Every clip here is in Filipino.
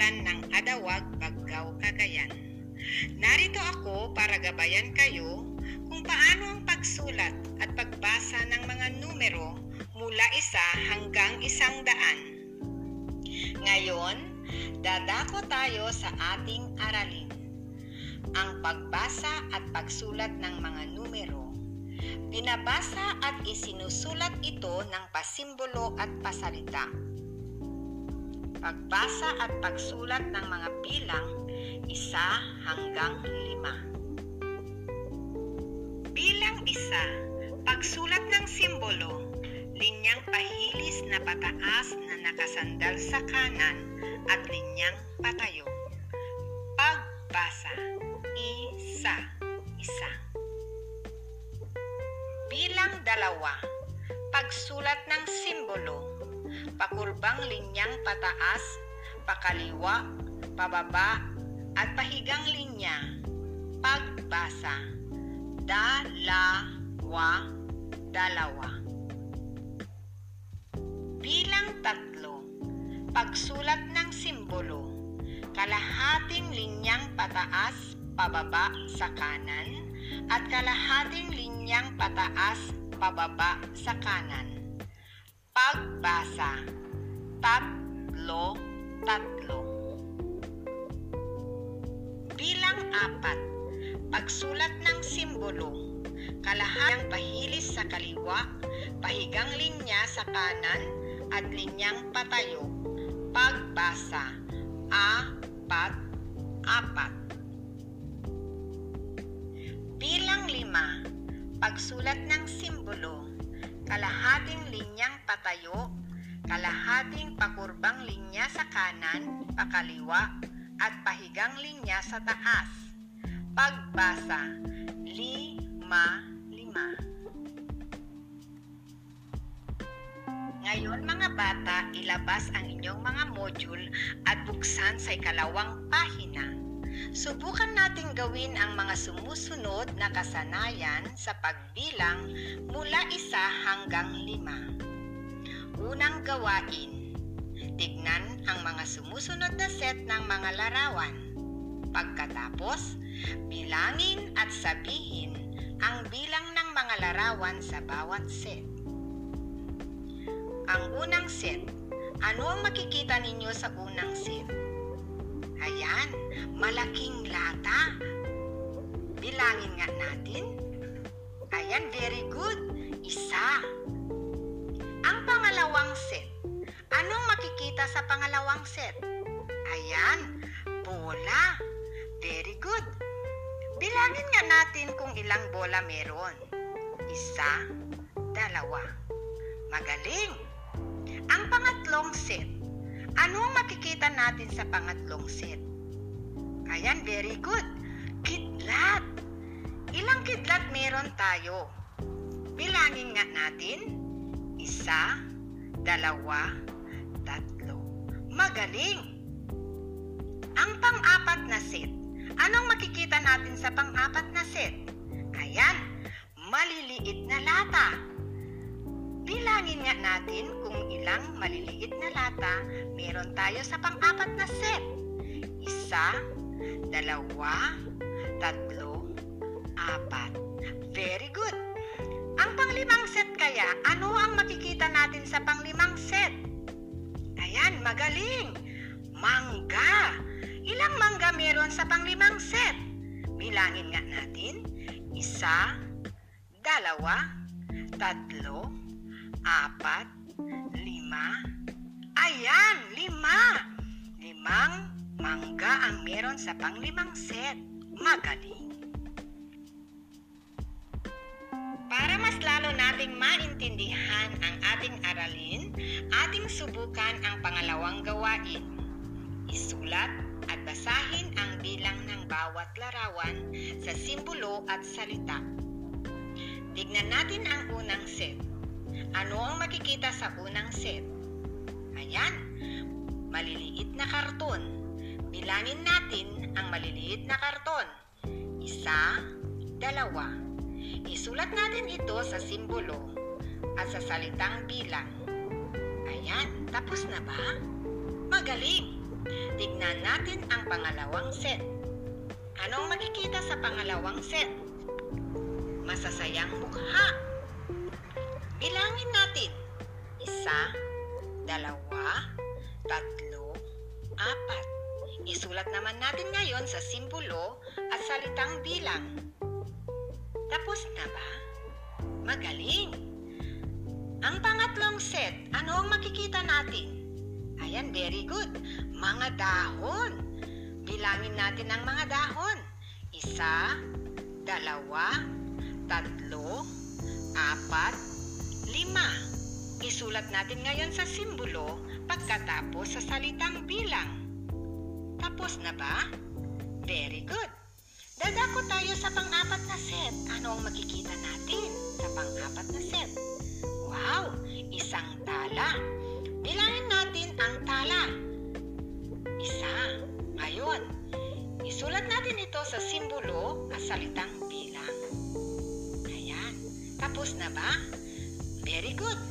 ngalan ng Adawag, Baggaw, Cagayan. Narito ako para gabayan kayo kung paano ang pagsulat at pagbasa ng mga numero mula isa hanggang isang daan. Ngayon, dadako tayo sa ating aralin. Ang pagbasa at pagsulat ng mga numero. Binabasa at isinusulat ito ng pasimbolo at pasalita. Pagbasa at pagsulat ng mga bilang isa hanggang lima. Bilang isa, pagsulat ng simbolo, linyang pahilis na pataas na nakasandal sa kanan at linyang patayo. Pagbasa, isa, isa. Bilang dalawa, pagsulat ng simbolo, pakurbang linyang pataas, pakaliwa, pababa, at pahigang linya. Pagbasa, dalawa, dalawa. Bilang tatlo, pagsulat ng simbolo, kalahating linyang pataas, pababa sa kanan, at kalahating linyang pataas, pababa sa kanan. Pagbasa, tatlo, tatlo. Bilang apat, pagsulat ng simbolo, kalahang pahilis sa kaliwa, pahigang linya sa kanan, at linyang patayo. Pagbasa, apat, apat. Bilang lima, pagsulat ng simbolo, kalahating linyang patayo, kalahating pakurbang linya sa kanan, pakaliwa, at pahigang linya sa taas. Pagbasa, lima, lima. Ngayon mga bata, ilabas ang inyong mga module at buksan sa ikalawang pahina. Subukan nating gawin ang mga sumusunod na kasanayan sa pagbilang mula isa hanggang lima. Unang gawain, tignan ang mga sumusunod na set ng mga larawan. Pagkatapos, bilangin at sabihin ang bilang ng mga larawan sa bawat set. Ang unang set, ano ang makikita ninyo sa unang set? Ayan, malaking lata. Bilangin nga natin. Ayan, very good. Isa. Ang pangalawang set. Anong makikita sa pangalawang set? Ayan, bola. Very good. Bilangin nga natin kung ilang bola meron. Isa, dalawa. Magaling. Ang pangatlong set. Ano ang makikita natin sa pangatlong set? Ayan, very good. Kidlat. Ilang kidlat meron tayo? Bilangin nga natin. Isa, dalawa, tatlo. Magaling. Ang pang-apat na set. Anong makikita natin sa pang-apat na set? Ayan, maliliit na lata. Bilangin nga natin kung ilang maliliit na lata meron tayo sa pang-apat na set. Isa, dalawa, tatlo, apat. Very good. Ang panglimang set kaya, ano ang makikita natin sa panglimang set? Ayan, magaling. Mangga. Ilang mangga meron sa panglimang set? Bilangin nga natin. Isa, dalawa, tatlo, apat, lima. Ayan, lima. Limang mangga ang meron sa panglimang set. Magaling. Para mas lalo nating maintindihan ang ating aralin, ating subukan ang pangalawang gawain. Isulat at basahin ang bilang ng bawat larawan sa simbolo at salita. Tignan natin ang unang set. Ano ang makikita sa unang set? Ayan, maliliit na karton. Bilangin natin ang maliliit na karton. Isa, dalawa. Isulat natin ito sa simbolo at sa salitang bilang. Ayan, tapos na ba? Magaling! Tignan natin ang pangalawang set. Anong makikita sa pangalawang set? Masasayang mukha. Bilangin natin. Isa, dalawa, tatlo, apat. Isulat naman natin ngayon sa simbolo at salitang bilang. Tapos na ba? Magaling! Ang pangatlong set, ano ang makikita natin? Ayan, very good. Mga dahon. Bilangin natin ang mga dahon. Isa, dalawa, tatlo, apat, lima. Isulat natin ngayon sa simbolo pagkatapos sa salitang bilang. Tapos na ba? Very good. Dadako tayo sa pang-apat na set. Ano ang makikita natin sa pang-apat na set? Wow! Isang tala. Bilangin natin ang tala. Isa. Ngayon, isulat natin ito sa simbolo at salitang bilang. Ayan. Tapos na ba? Very good.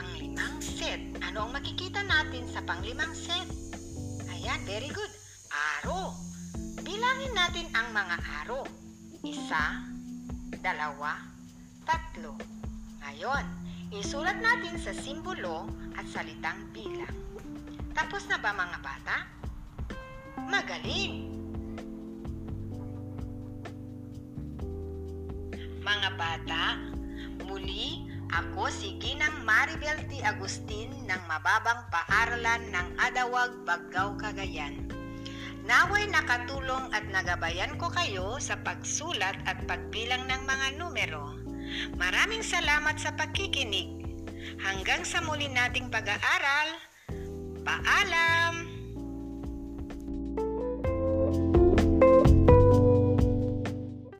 Panglimang set. Ano ang makikita natin sa panglimang set? Ayan, very good. Aro. Bilangin natin ang mga aro. Isa, dalawa, tatlo. Ngayon, isulat natin sa simbolo at salitang bilang. Tapos na ba mga bata? Magaling! Mga bata, muli ako si Ginang Maribel T. Agustin ng Mababang Paaralan ng Adawag, Baggaw, Cagayan. Naway nakatulong at nagabayan ko kayo sa pagsulat at pagbilang ng mga numero. Maraming salamat sa pakikinig. Hanggang sa muli nating pag-aaral. Paalam!